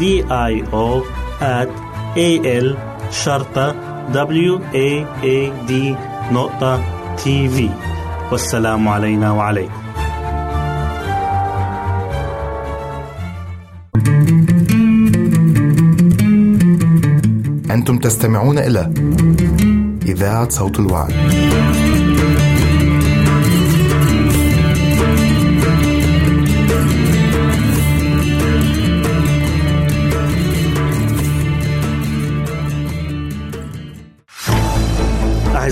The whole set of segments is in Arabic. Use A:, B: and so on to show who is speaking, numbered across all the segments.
A: D I O at A L شرطة W A A D نقطة تي في والسلام علينا وعليكم
B: أنتم تستمعون إلى إذاعة صوت الوعد.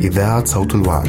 B: إذاعة صوت الوعد.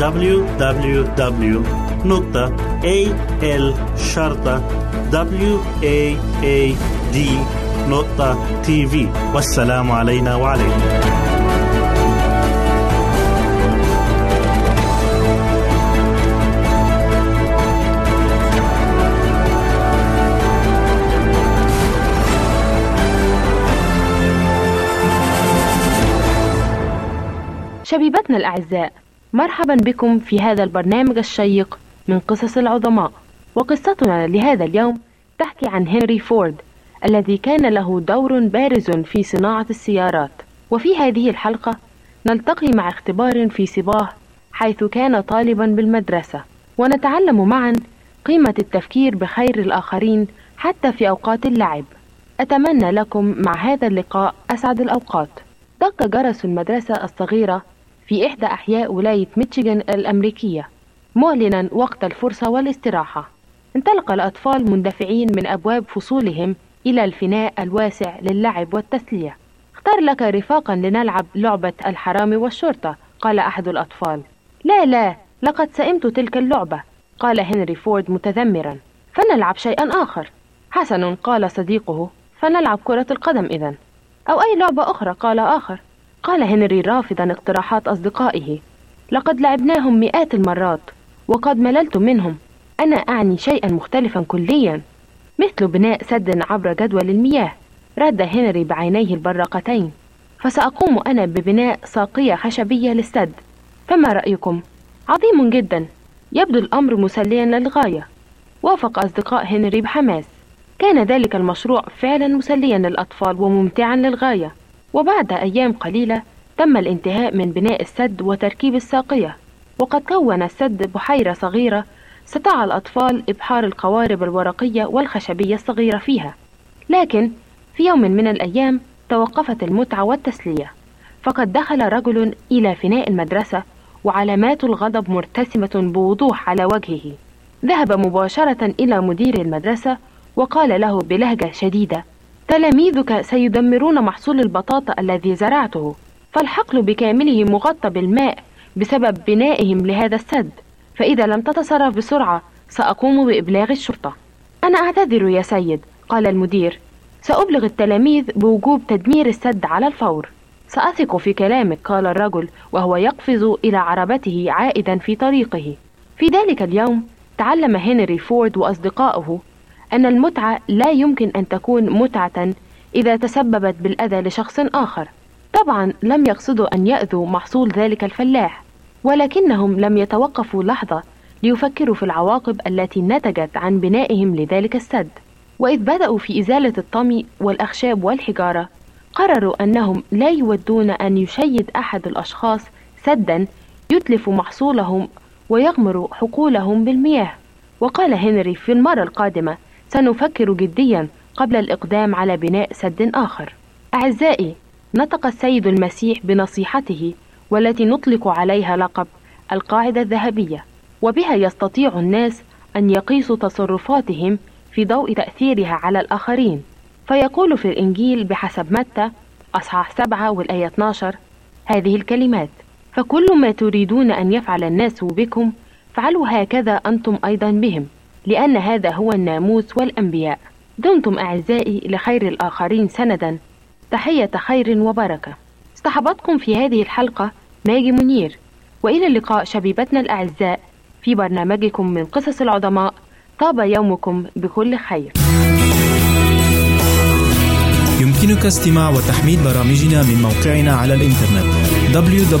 A: www.al-waad.tv والسلام علينا وعليكم.
C: شبيبتنا الأعزاء مرحبا بكم في هذا البرنامج الشيق من قصص العظماء. وقصتنا لهذا اليوم تحكي عن هنري فورد الذي كان له دور بارز في صناعة السيارات. وفي هذه الحلقة نلتقي مع اختبار في صباه حيث كان طالبا بالمدرسة. ونتعلم معا قيمة التفكير بخير الآخرين حتى في أوقات اللعب. أتمنى لكم مع هذا اللقاء أسعد الأوقات. دق جرس المدرسة الصغيرة في إحدى أحياء ولاية ميشيغان الأمريكية. معلنا وقت الفرصة والاستراحة. انطلق الأطفال مندفعين من أبواب فصولهم إلى الفناء الواسع للعب والتسلية. اختار لك رفاقا لنلعب لعبة الحرام والشرطة قال أحد الأطفال. لا لا لقد سئمت تلك اللعبة قال هنري فورد متذمرا. فنلعب شيئا آخر. حسن قال صديقه. فنلعب كرة القدم إذا. أو أي لعبة أخرى قال آخر. قال هنري رافضا اقتراحات أصدقائه. لقد لعبناهم مئات المرات وقد مللت منهم. أنا أعني شيئا مختلفا كليا. مثل بناء سد عبر جدول المياه. رد هنري بعينيه البراقتين فسأقوم أنا ببناء ساقية خشبية للسد. فما رأيكم؟ عظيم جدا. يبدو الأمر مسليا للغاية. وافق أصدقاء هنري بحماس. كان ذلك المشروع فعلا مسليا للأطفال وممتعا للغاية. وبعد أيام قليلة تم الانتهاء من بناء السد وتركيب الساقية وقد كون السد بحيرة صغيرة استطاع الأطفال إبحار القوارب الورقية والخشبية الصغيرة فيها. لكن في يوم من الأيام توقفت المتعة والتسلية فقد دخل رجل إلى فناء المدرسة وعلامات الغضب مرتسمة بوضوح على وجهه. ذهب مباشرة إلى مدير المدرسة وقال له بلهجة شديدة تلاميذك سيدمرون محصول البطاطا الذي زرعته فالحقل بكامله مغطى بالماء بسبب بنائهم لهذا السد فإذا لم تتصرف بسرعة سأقوم بإبلاغ الشرطة. أنا أعتذر يا سيد قال المدير. سأبلغ التلاميذ بوجوب تدمير السد على الفور. سأثق في كلامك قال الرجل وهو يقفز إلى عربته عائدا في طريقه. في ذلك اليوم تعلم هنري فورد وأصدقاؤه أن المتعة لا يمكن أن تكون متعة إذا تسببت بالأذى لشخص آخر. طبعا لم يقصدوا أن يأذوا محصول ذلك الفلاح ولكنهم لم يتوقفوا لحظة ليفكروا في العواقب التي نتجت عن بنائهم لذلك السد. وإذ بدأوا في إزالة الطمي والأخشاب والحجارة قرروا أنهم لا يودون أن يشيد أحد الأشخاص سدا يتلف محصولهم ويغمر حقولهم بالمياه. وقال هنري في المرة القادمة سنفكر جديا قبل الإقدام على بناء سد آخر. أعزائي نطق السيد المسيح بنصيحته والتي نطلق عليها لقب القاعدة الذهبية وبها يستطيع الناس أن يقيسوا تصرفاتهم في ضوء تأثيرها على الآخرين. فيقول في الإنجيل بحسب متى أصحاح 7 والآية 12 هذه الكلمات فكل ما تريدون أن يفعل الناس بكم فعلوا هكذا أنتم أيضا بهم. لأن هذا هو الناموس والأنبياء. دمتم أعزائي لخير الآخرين سندا. تحية خير وبركة. اصطحبتكم في هذه الحلقة ماجي منير. وإلى اللقاء شبيبتنا الأعزاء في برنامجكم من قصص العظماء. طاب يومكم بكل خير.
D: يمكنك استماع وتحميل برامجنا من موقعنا على الإنترنت www.awr.org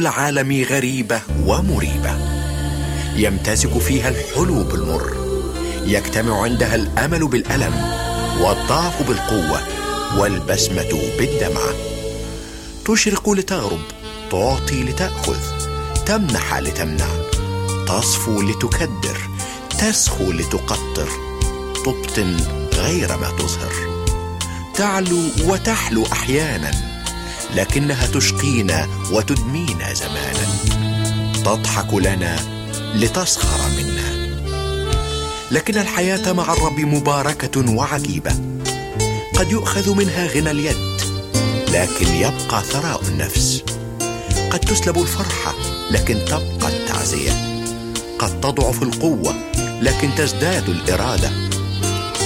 E: العالم غريبة ومريبة. يمتزج فيها الحلو بالمر يجتمع عندها الأمل بالألم والضعف بالقوة والبسمة بالدمعه تشرق لتغرب تعطي لتأخذ تمنح لتمنع تصفو لتكدر تسخو لتقطر تبطن غير ما تظهر. تعلو وتحلو أحيانا. لكنها تشقينا وتدمينا زمانا. تضحك لنا لتسخر منا. لكن الحياة مع الرب مباركة وعجيبة. قد يؤخذ منها غنى اليد لكن يبقى ثراء النفس. قد تسلب الفرحة لكن تبقى التعزية. قد تضعف القوة لكن تزداد الإرادة.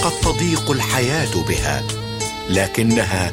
E: قد تضيق الحياة بها لكنها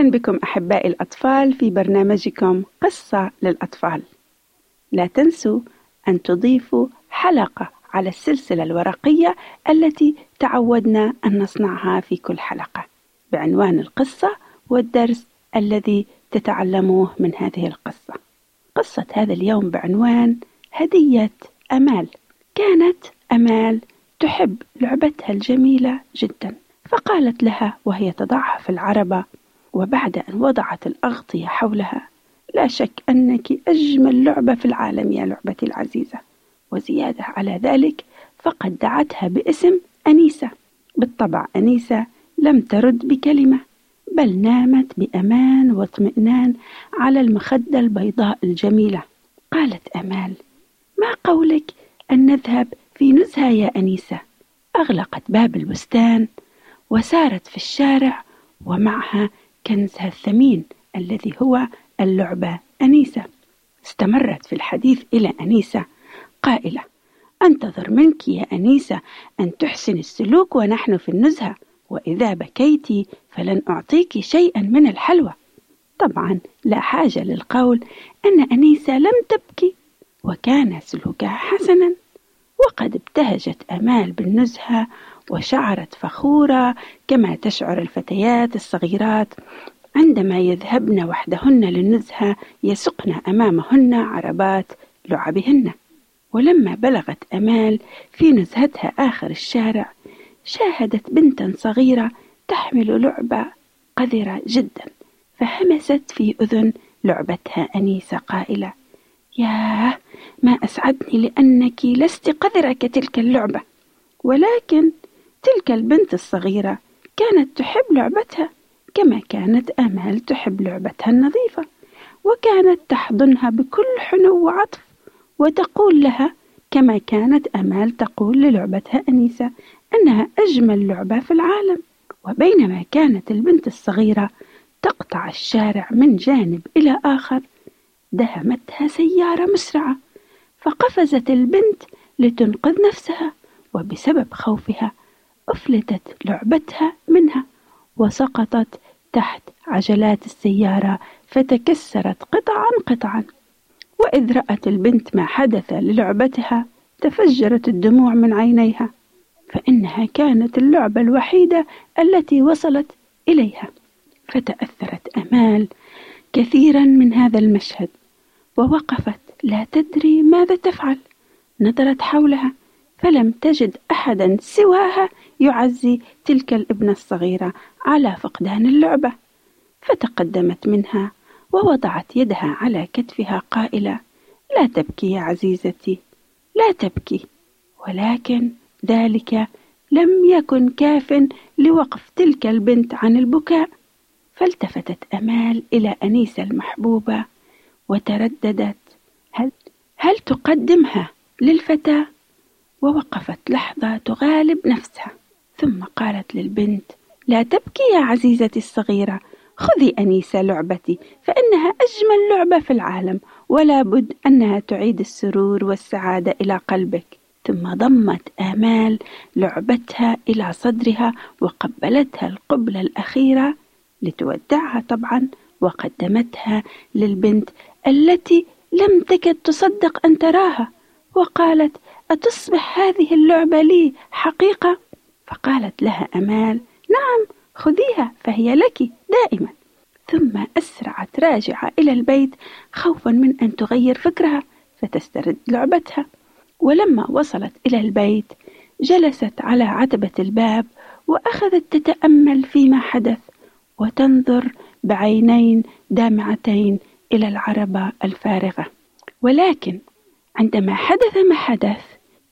F: أهلا بكم أحبائي الأطفال في برنامجكم قصة للأطفال لا تنسوا أن تضيفوا حلقة على السلسلة الورقية التي تعودنا أن نصنعها في كل حلقة بعنوان القصة والدرس الذي تتعلموه من هذه القصة. قصة هذا اليوم بعنوان هدية أمال. كانت أمال تحب لعبتها الجميلة جدا، فقالت لها وهي تضعها في العربة وبعد أن وضعت الأغطية حولها: لا شك أنك أجمل لعبة في العالم يا لعبتي العزيزة. وزيادة على ذلك فقد دعتها باسم أنيسة. بالطبع أنيسة لم ترد بكلمة بل نامت بأمان واطمئنان على المخدة البيضاء الجميلة قالت أمال ما قولك أن نذهب في نزهة يا أنيسة أغلقت باب البستان وسارت في الشارع ومعها كنزها الثمين الذي هو اللعبة أنيسة. استمرت في الحديث إلى أنيسة. قائلة أنتظر منك يا أنيسة أن تحسن السلوك ونحن في النزهة وإذا بكيت فلن أعطيك شيئا من الحلوى. طبعا لا حاجة للقول أن أنيسة لم تبكي وكان سلوكها حسنا وقد ابتهجت أمال بالنزهة وشعرت فخورة كما تشعر الفتيات الصغيرات. عندما يذهبن وحدهن للنزهة يسقن أمامهن عربات لعبهن. ولما بلغت أمال في نزهتها آخر الشارع شاهدت بنتا صغيرة تحمل لعبة قذرة جدا. فهمست في أذن لعبتها أنيسة قائلة ياه ما أسعدني لأنك لست قذرة كتلك اللعبة. ولكن تلك البنت الصغيرة كانت تحب لعبتها كما كانت آمال تحب لعبتها النظيفة وكانت تحضنها بكل حنو وعطف وتقول لها كما كانت آمال تقول للعبتها أنيسة أنها أجمل لعبة في العالم. وبينما كانت البنت الصغيرة تقطع الشارع من جانب إلى آخر دهمتها سيارة مسرعة فقفزت البنت لتنقذ نفسها وبسبب خوفها أفلتت لعبتها منها وسقطت تحت عجلات السيارة فتكسرت قطعا قطعا. وإذ رأت البنت ما حدث للعبتها تفجرت الدموع من عينيها. فإنها كانت اللعبة الوحيدة التي وصلت إليها. فتأثرت أمال كثيرا من هذا المشهد. ووقفت لا تدري ماذا تفعل. نظرت حولها فلم تجد أحدا سواها يعزي تلك الابنة الصغيرة على فقدان اللعبة فتقدمت منها ووضعت يدها على كتفها قائلة لا تبكي يا عزيزتي لا تبكي. ولكن ذلك لم يكن كاف لوقف تلك البنت عن البكاء فالتفتت أمال إلى انيسه المحبوبة وترددت هل هل تقدمها للفتاة؟ ووقفت لحظة تغالب نفسها. ثم قالت للبنت لا تبكي يا عزيزتي الصغيرة خذي انيسه لعبتي فإنها أجمل لعبة في العالم ولا بد أنها تعيد السرور والسعادة إلى قلبك. ثم ضمت آمال لعبتها إلى صدرها وقبلتها القبلة الأخيرة لتودعها طبعا وقدمتها للبنت التي لم تكد تصدق أن تراها وقالت أتصبح هذه اللعبة لي حقيقة؟ فقالت لها أمال نعم خذيها فهي لك دائما. ثم أسرعت راجعة إلى البيت خوفا من أن تغير فكرها فتسترد لعبتها. ولما وصلت إلى البيت جلست على عتبة الباب وأخذت تتأمل فيما حدث وتنظر بعينين دامعتين إلى العربة الفارغة. ولكن عندما حدث ما حدث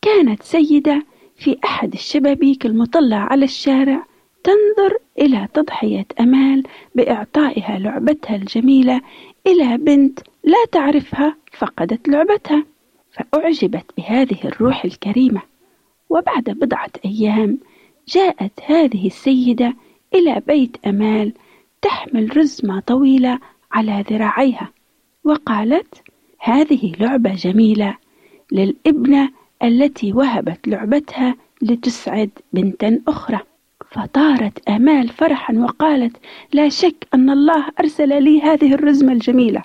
F: كانت سيدة في أحد الشبابيك المطلة على الشارع تنظر إلى تضحية أمال بإعطائها لعبتها الجميلة إلى بنت لا تعرفها فقدت لعبتها فأعجبت بهذه الروح الكريمة. وبعد بضعة أيام جاءت هذه السيدة إلى بيت أمال تحمل رزمة طويلة على ذراعيها وقالت هذه لعبة جميلة للابنة التي وهبت لعبتها لتسعد بنتا أخرى. فطارت آمال فرحا وقالت لا شك أن الله أرسل لي هذه الرزمة الجميلة.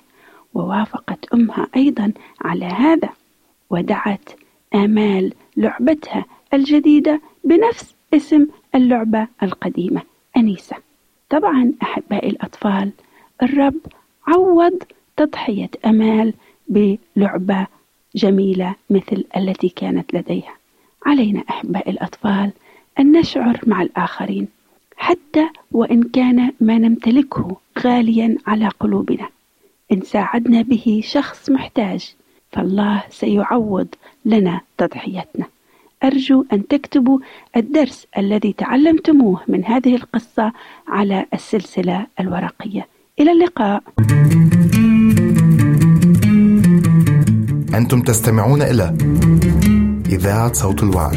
F: ووافقت أمها أيضا على هذا. ودعت آمال لعبتها الجديدة بنفس اسم اللعبة القديمة أنيسة. طبعا أحبائي الأطفال الرب عوض تضحية أمال بلعبة جميلة مثل التي كانت لديها. علينا أحبائي الأطفال أن نشعر مع الآخرين حتى وإن كان ما نمتلكه غاليا على قلوبنا. إن ساعدنا به شخص محتاج فالله سيعوض لنا تضحيتنا. أرجو أن تكتبوا الدرس الذي تعلمتموه من هذه القصة على السلسلة الورقية. إلى اللقاء.
B: أنتم تستمعون إلى إذاعة صوت الوعد.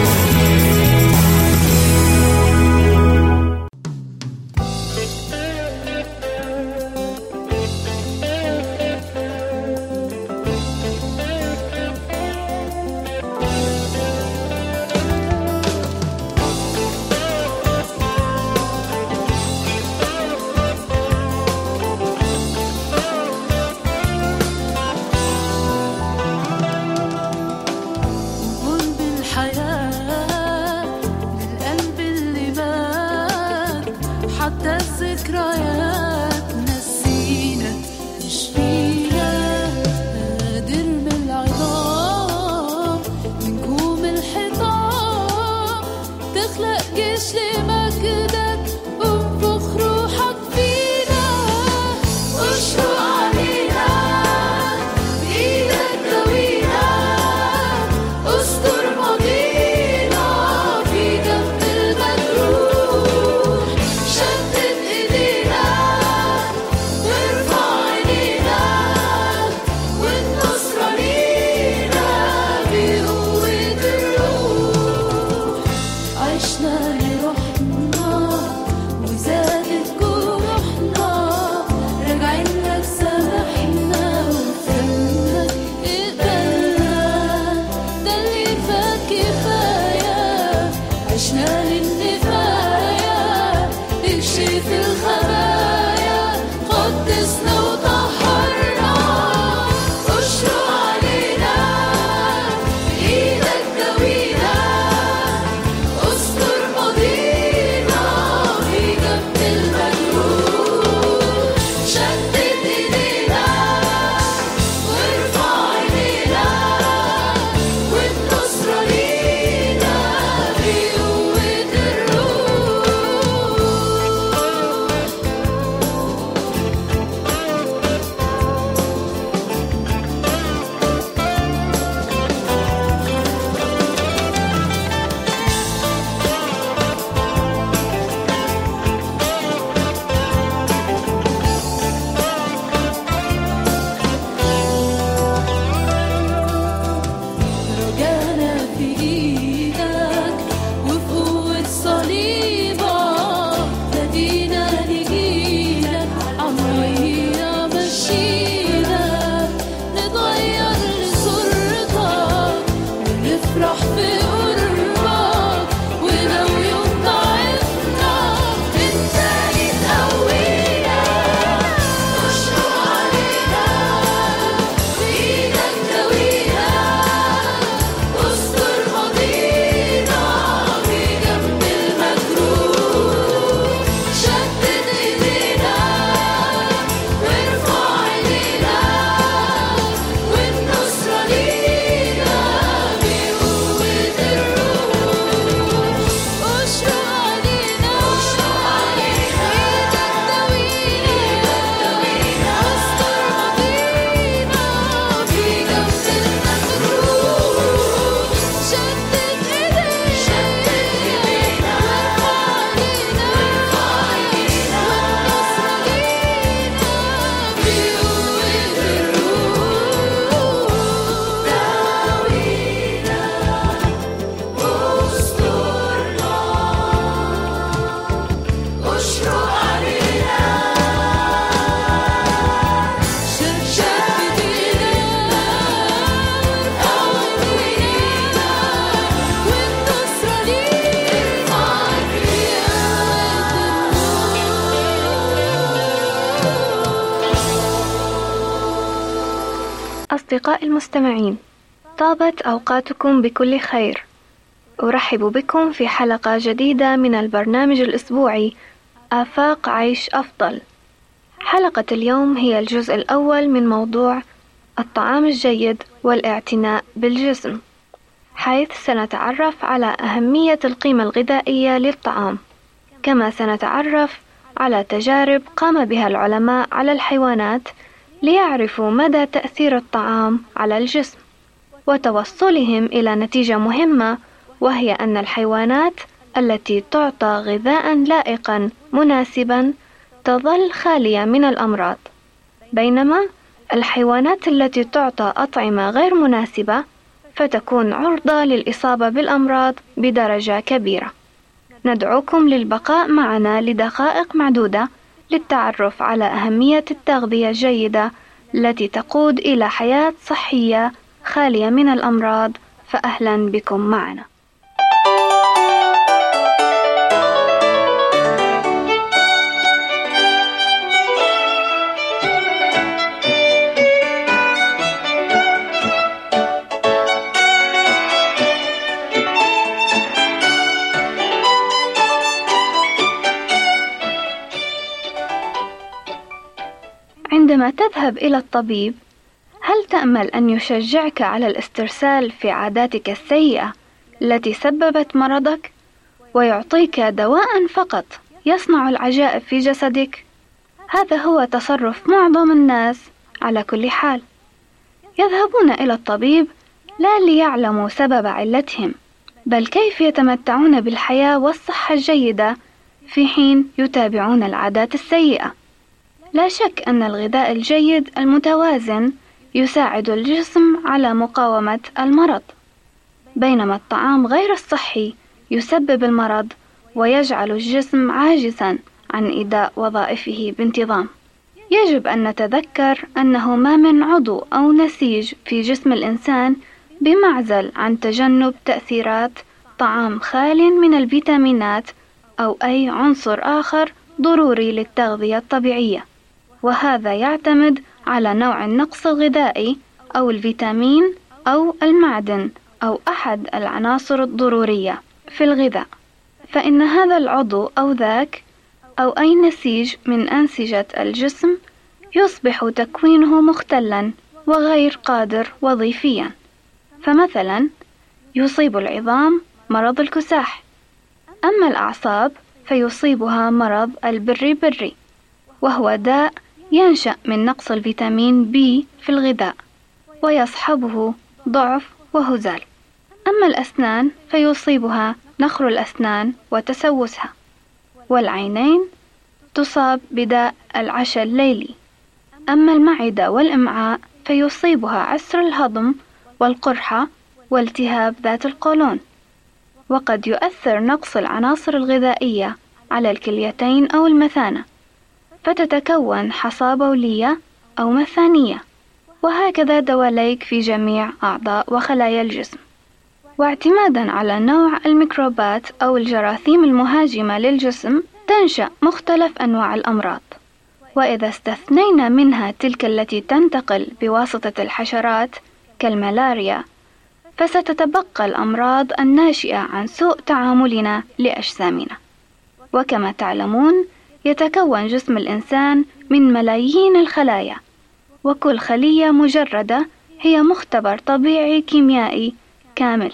G: المستمعين طابت أوقاتكم بكل خير. أرحب بكم في حلقة جديدة من البرنامج الأسبوعي آفاق عيش أفضل. حلقة اليوم هي الجزء الأول من موضوع الطعام الجيد والاعتناء بالجسم حيث سنتعرف على أهمية القيمة الغذائية للطعام. كما سنتعرف على تجارب قام بها العلماء على الحيوانات ليعرفوا مدى تأثير الطعام على الجسم وتوصلهم إلى نتيجة مهمة وهي أن الحيوانات التي تعطى غذاء لائقا مناسبا تظل خالية من الأمراض. بينما الحيوانات التي تعطى أطعمة غير مناسبة فتكون عرضة للإصابة بالأمراض بدرجة كبيرة. ندعوكم للبقاء معنا لدقائق معدودة للتعرف على أهمية التغذية الجيدة التي تقود إلى حياة صحية خالية من الأمراض. فأهلا بكم معنا. تذهب إلى الطبيب؟ هل تأمل أن يشجعك على الاسترسال في عاداتك السيئة التي سببت مرضك؟ ويعطيك دواء فقط يصنع العجائب في جسدك؟ هذا هو تصرف معظم الناس على كل حال. يذهبون إلى الطبيب لا ليعلموا سبب علتهم بل كيف يتمتعون بالحياة والصحة الجيدة في حين يتابعون العادات السيئة. لا شك أن الغذاء الجيد المتوازن يساعد الجسم على مقاومة المرض بينما الطعام غير الصحي يسبب المرض ويجعل الجسم عاجزا عن إداء وظائفه بانتظام. يجب أن نتذكر أنه ما من عضو أو نسيج في جسم الإنسان بمعزل عن تجنب تأثيرات طعام خال من الفيتامينات أو أي عنصر آخر ضروري للتغذية الطبيعية. وهذا يعتمد على نوع النقص الغذائي أو الفيتامين أو المعدن أو أحد العناصر الضرورية في الغذاء. فإن هذا العضو أو ذاك أو أي نسيج من أنسجة الجسم يصبح تكوينه مختلا وغير قادر وظيفيا. فمثلا يصيب العظام مرض الكساح. أما الأعصاب فيصيبها مرض البري بري وهو داء ينشأ من نقص الفيتامين بي في الغذاء ويصحبه ضعف وهزال. أما الأسنان فيصيبها نخر الأسنان وتسوسها والعينين تصاب بداء العشا الليلي. أما المعدة والإمعاء فيصيبها عسر الهضم والقرحة والتهاب ذات القولون. وقد يؤثر نقص العناصر الغذائية على الكليتين أو المثانة. فتتكون حصى بولية أو مثانية وهكذا دواليك في جميع أعضاء وخلايا الجسم. واعتمادا على نوع الميكروبات أو الجراثيم المهاجمة للجسم تنشأ مختلف أنواع الأمراض. وإذا استثنينا منها تلك التي تنتقل بواسطة الحشرات كالملاريا فستتبقى الأمراض الناشئة عن سوء تعاملنا لأجسامنا. وكما تعلمون يتكون جسم الإنسان من ملايين الخلايا وكل خلية مجردة هي مختبر طبيعي كيميائي كامل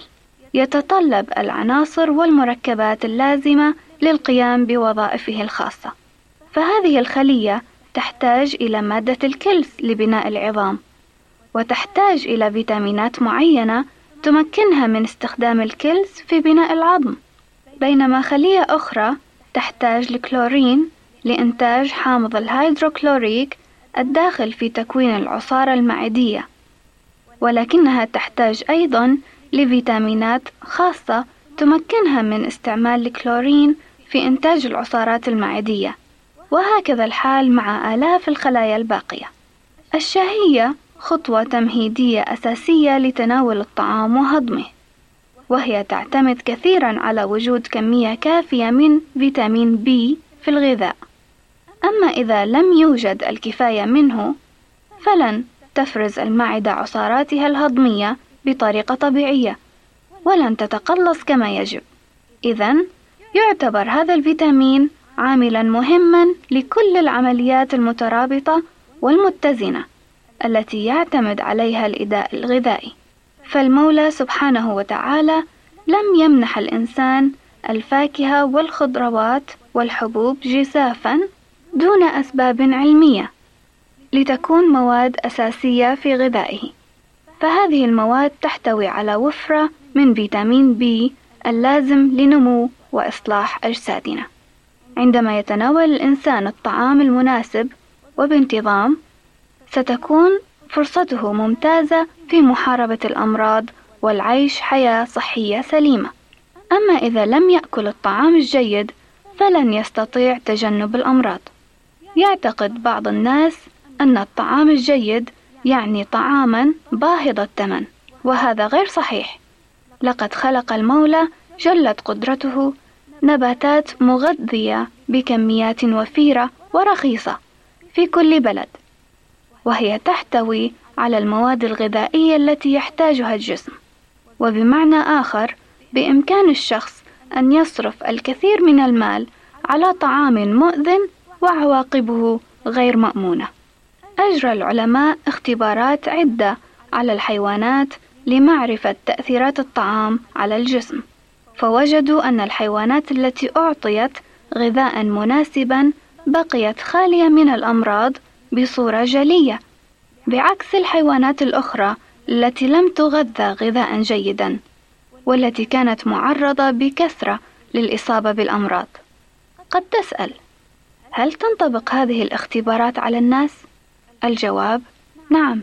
G: يتطلب العناصر والمركبات اللازمة للقيام بوظائفه الخاصة. فهذه الخلية تحتاج إلى مادة الكلس لبناء العظام وتحتاج إلى فيتامينات معينة تمكنها من استخدام الكلس في بناء العظم. بينما خلية أخرى تحتاج لكلورين لإنتاج حامض الهيدروكلوريك الداخل في تكوين العصارة المعدية ولكنها تحتاج أيضا لفيتامينات خاصة تمكنها من استعمال الكلورين في إنتاج العصارات المعدية وهكذا الحال مع آلاف الخلايا الباقية. الشهية خطوة تمهيدية أساسية لتناول الطعام وهضمه وهي تعتمد كثيرا على وجود كمية كافية من فيتامين بي في الغذاء. أما إذا لم يوجد الكفاية منه فلن تفرز المعدة عصاراتها الهضمية بطريقة طبيعية ولن تتقلص كما يجب. إذا يعتبر هذا الفيتامين عاملا مهما لكل العمليات المترابطة والمتزنة التي يعتمد عليها الإداء الغذائي. فالمولى سبحانه وتعالى لم يمنح الإنسان الفاكهة والخضروات والحبوب جزافا دون أسباب علمية لتكون مواد أساسية في غذائه. فهذه المواد تحتوي على وفرة من فيتامين بي اللازم لنمو وإصلاح أجسادنا. عندما يتناول الإنسان الطعام المناسب وبانتظام ستكون فرصته ممتازة في محاربة الأمراض والعيش حياة صحية سليمة. أما إذا لم يأكل الطعام الجيد فلن يستطيع تجنب الأمراض. يعتقد بعض الناس أن الطعام الجيد يعني طعاما باهظ الثمن وهذا غير صحيح. لقد خلق المولى جلت قدرته نباتات مغذية بكميات وفيرة ورخيصة في كل بلد وهي تحتوي على المواد الغذائية التي يحتاجها الجسم. وبمعنى آخر بإمكان الشخص أن يصرف الكثير من المال على طعام مؤذن وعواقبه غير مأمونة. أجرى العلماء اختبارات عدة على الحيوانات لمعرفة تأثيرات الطعام على الجسم فوجدوا أن الحيوانات التي أعطيت غذاء مناسبا بقيت خالية من الأمراض بصورة جلية بعكس الحيوانات الأخرى التي لم تغذى غذاء جيدا والتي كانت معرضة بكثرة للإصابة بالأمراض. قد تسأل هل تنطبق هذه الاختبارات على الناس؟ الجواب نعم.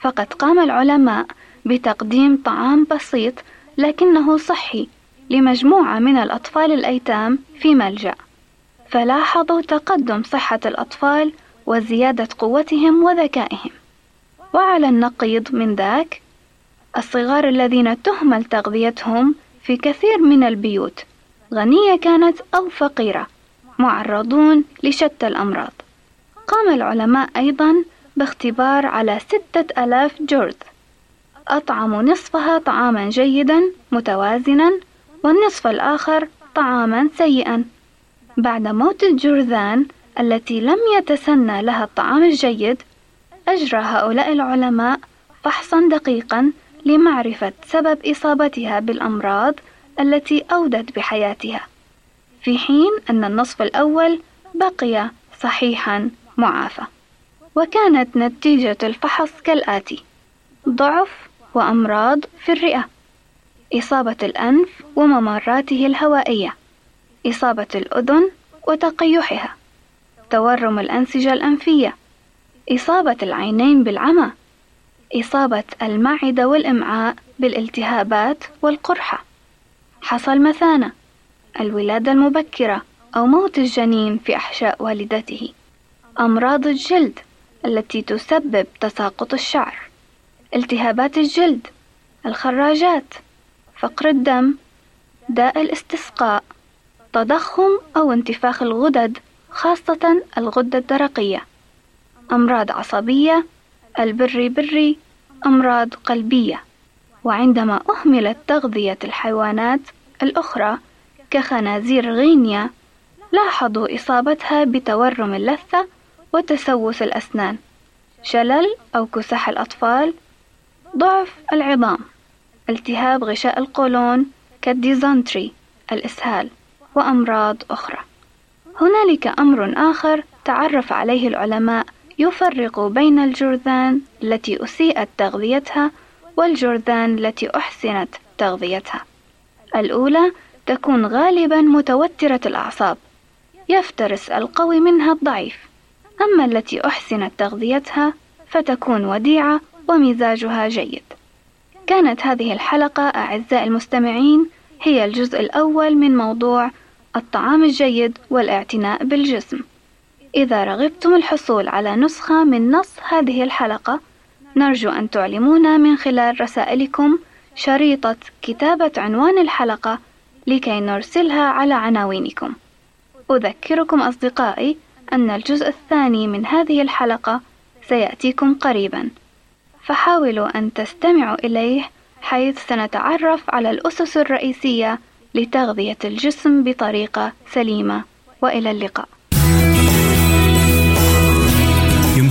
G: فقد قام العلماء بتقديم طعام بسيط لكنه صحي لمجموعة من الأطفال الأيتام في ملجأ. فلاحظوا تقدم صحة الأطفال وزيادة قوتهم وذكائهم. وعلى النقيض من ذاك الصغار الذين تهمل تغذيتهم في كثير من البيوت غنية كانت أو فقيرة. معرضون لشتى الأمراض. قام العلماء أيضا باختبار على ستة ألاف جرذ أطعموا نصفها طعاما جيدا متوازنا والنصف الآخر طعاما سيئا. بعد موت الجرذان التي لم يتسنى لها الطعام الجيد أجرى هؤلاء العلماء فحصا دقيقا لمعرفة سبب إصابتها بالأمراض التي أودت بحياتها. في حين أن النصف الأول بقي صحيحا معافى وكانت نتيجة الفحص كالآتي ضعف وأمراض في الرئة إصابة الأنف وممراته الهوائية إصابة الأذن وتقيحها تورم الأنسجة الأنفية إصابة العينين بالعمى إصابة المعدة والإمعاء بالالتهابات والقرحة. حصل مثانة الولادة المبكرة أو موت الجنين في أحشاء والدته. أمراض الجلد التي تسبب تساقط الشعر. التهابات الجلد الخراجات فقر الدم داء الاستسقاء تضخم أو انتفاخ الغدد خاصة الغدة الدرقية. أمراض عصبية البري بري أمراض قلبية. وعندما أهملت تغذية الحيوانات الأخرى كخنازير غينيا لاحظوا إصابتها بتورم اللثة وتسوس الأسنان. شلل أو كسح الأطفال ضعف العظام. التهاب غشاء القولون كالديزنتري الإسهال وأمراض أخرى. هنالك أمر آخر تعرف عليه العلماء يفرق بين الجرذان التي أسيئت تغذيتها والجرذان التي أحسنت تغذيتها. الأولى تكون غالبا متوترة الأعصاب. يفترس القوي منها الضعيف. أما التي أحسنت تغذيتها فتكون وديعة ومزاجها جيد. كانت هذه الحلقة أعزائي المستمعين هي الجزء الأول من موضوع الطعام الجيد والاعتناء بالجسم. إذا رغبتم الحصول على نسخة من نص هذه الحلقة نرجو أن تعلمونا من خلال رسائلكم شريطة كتابة عنوان الحلقة لكي نرسلها على عناوينكم. أذكركم أصدقائي أن الجزء الثاني من هذه الحلقة سيأتيكم قريبا. فحاولوا أن تستمعوا إليه حيث سنتعرف على الأسس الرئيسية لتغذية الجسم بطريقة سليمة. وإلى اللقاء.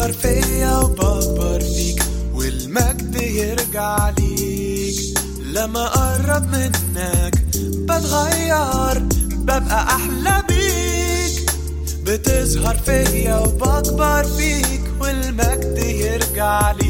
H: بتظهر فيا وبكبر فيك والمجد يرجع ليك. لما أقرب منك بتغير ببقى أحلى بيك. بتظهر فيا وبكبر فيك والمجد يرجع ليك.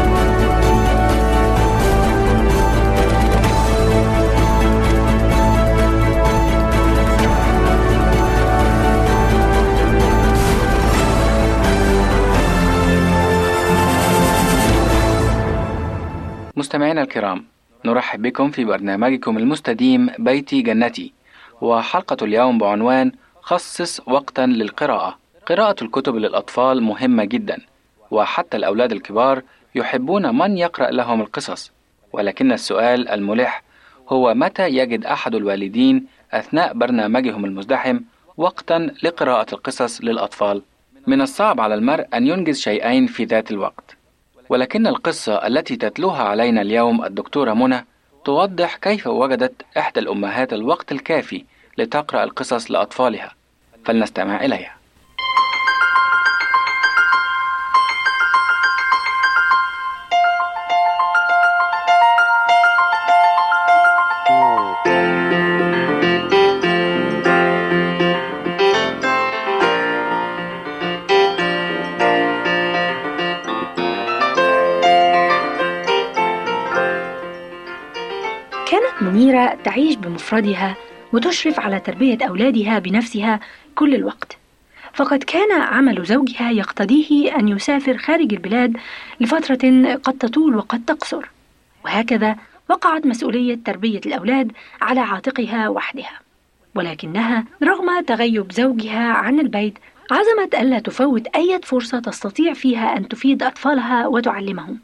I: مستمعينا الكرام نرحب بكم في برنامجكم المستديم بيتي جنتي وحلقة اليوم بعنوان خصص وقتا للقراءة. قراءة الكتب للأطفال مهمة جدا وحتى الأولاد الكبار يحبون من يقرأ لهم القصص. ولكن السؤال الملح هو متى يجد أحد الوالدين أثناء برنامجهم المزدحم وقتا لقراءة القصص للأطفال؟ من الصعب على المرء أن ينجز شيئين في ذات الوقت. ولكن القصة التي تتلوها علينا اليوم الدكتورة منى توضح كيف وجدت إحدى الأمهات الوقت الكافي لتقرأ القصص لأطفالها. فلنستمع إليها.
J: منيرة تعيش بمفردها وتشرف على تربية أولادها بنفسها كل الوقت. فقد كان عمل زوجها يقتضيه أن يسافر خارج البلاد لفترة قد تطول وقد تقصر. وهكذا وقعت مسؤولية تربية الأولاد على عاتقها وحدها. ولكنها رغم تغيب زوجها عن البيت عزمت ألا تفوت أي فرصة تستطيع فيها أن تفيد أطفالها وتعلمهم.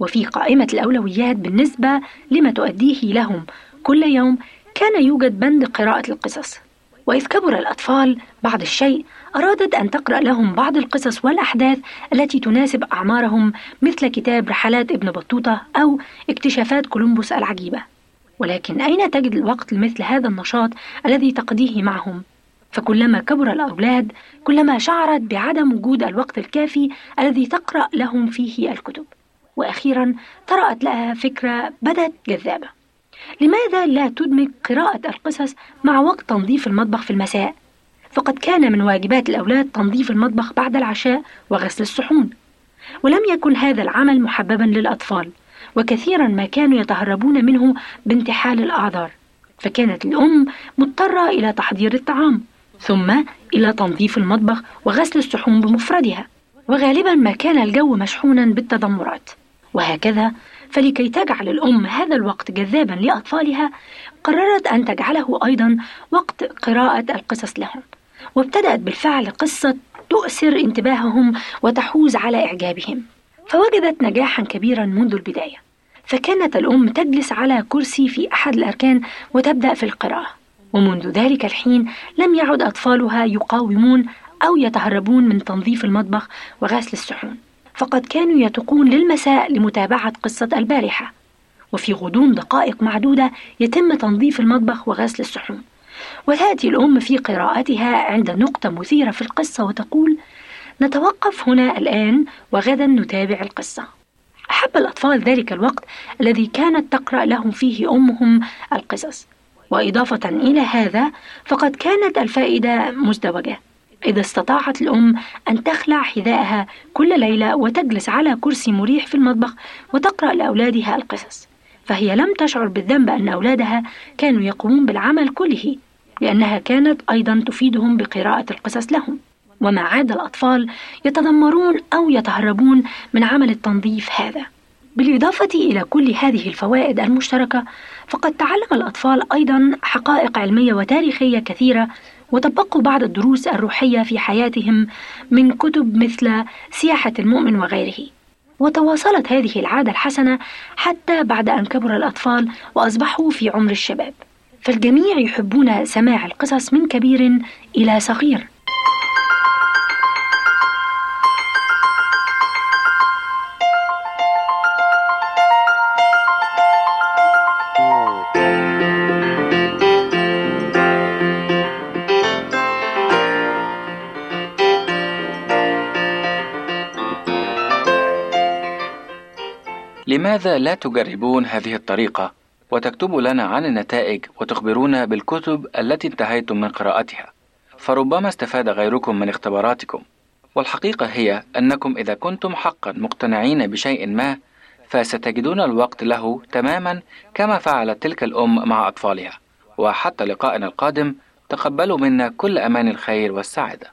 J: وفي قائمة الأولويات بالنسبة لما تؤديه لهم كل يوم كان يوجد بند قراءة القصص. وإذ كبر الأطفال بعض الشيء أرادت أن تقرأ لهم بعض القصص والأحداث التي تناسب أعمارهم مثل كتاب رحلات ابن بطوطة أو اكتشافات كولومبوس العجيبة. ولكن أين تجد الوقت لمثل هذا النشاط الذي تقضيه معهم؟ فكلما كبر الأولاد كلما شعرت بعدم وجود الوقت الكافي الذي تقرأ لهم فيه الكتب. وأخيرا طرأت لها فكرة بدت جذابة. لماذا لا تدمج قراءة القصص مع وقت تنظيف المطبخ في المساء؟ فقد كان من واجبات الأولاد تنظيف المطبخ بعد العشاء وغسل الصحون. ولم يكن هذا العمل محببا للأطفال وكثيرا ما كانوا يتهربون منه بانتحال الأعذار. فكانت الأم مضطرة إلى تحضير الطعام ثم إلى تنظيف المطبخ وغسل الصحون بمفردها. وغالبا ما كان الجو مشحونا بالتذمرات وهكذا فلكي تجعل الأم هذا الوقت جذابا لأطفالها قررت أن تجعله أيضا وقت قراءة القصص لهم. وابتدأت بالفعل قصة تؤثر انتباههم وتحوز على إعجابهم. فوجدت نجاحا كبيرا منذ البداية. فكانت الأم تجلس على كرسي في أحد الأركان وتبدأ في القراءة. ومنذ ذلك الحين لم يعد أطفالها يقاومون أو يتهربون من تنظيف المطبخ وغسل الصحون. فقد كانوا يتقون للمساء لمتابعة قصة البارحة. وفي غضون دقائق معدودة يتم تنظيف المطبخ وغسل الصحون. وتأتي الأم في قراءتها عند نقطة مثيرة في القصة وتقول نتوقف هنا الآن وغدا نتابع القصة. أحب الأطفال ذلك الوقت الذي كانت تقرأ لهم فيه أمهم القصص. وإضافة إلى هذا فقد كانت الفائدة مزدوجة. إذ استطاعت الأم أن تخلع حذائها كل ليلة وتجلس على كرسي مريح في المطبخ وتقرأ لأولادها القصص. فهي لم تشعر بالذنب أن أولادها كانوا يقومون بالعمل كله لأنها كانت أيضا تفيدهم بقراءة القصص لهم. وما عاد الأطفال يتذمرون أو يتهربون من عمل التنظيف هذا. بالإضافة إلى كل هذه الفوائد المشتركة فقد تعلم الأطفال أيضا حقائق علمية وتاريخية كثيرة وطبقوا بعض الدروس الروحية في حياتهم من كتب مثل سياحة المؤمن وغيره. وتواصلت هذه العادة الحسنة حتى بعد أن كبر الأطفال وأصبحوا في عمر الشباب. فالجميع يحبون سماع القصص من كبير إلى صغير.
I: لماذا لا تجربون هذه الطريقة وتكتبوا لنا عن النتائج وتخبرونا بالكتب التي انتهيتم من قراءتها؟ فربما استفاد غيركم من اختباراتكم. والحقيقة هي أنكم إذا كنتم حقا مقتنعين بشيء ما فستجدون الوقت له تماما كما فعلت تلك الأم مع أطفالها. وحتى لقائنا القادم تقبلوا منا كل أمان الخير والسعادة.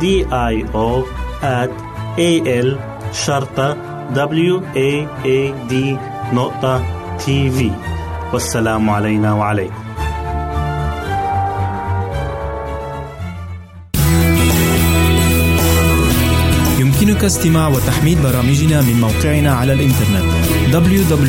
A: D I O at A L شرطة W A A D نقطة تي في والسلام علينا وعليكم.
D: يمكنك يمكنك استماع وتحميل برامجنا من موقعنا على الإنترنت www.awr.org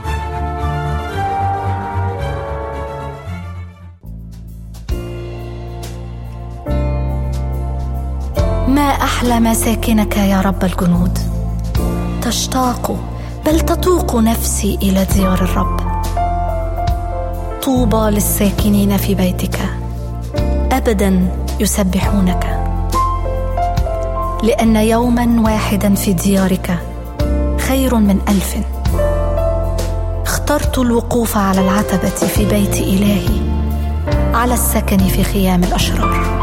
K: ما أحلى مساكنك يا رب الجنود. تشتاق بل تطوق نفسي إلى ديار الرب. طوبى للساكنين في بيتك. ابدا يسبحونك. لأن يوما واحدا في ديارك خير من ألف. اخترت الوقوف على العتبة في بيت إلهي على السكن في خيام الأشرار.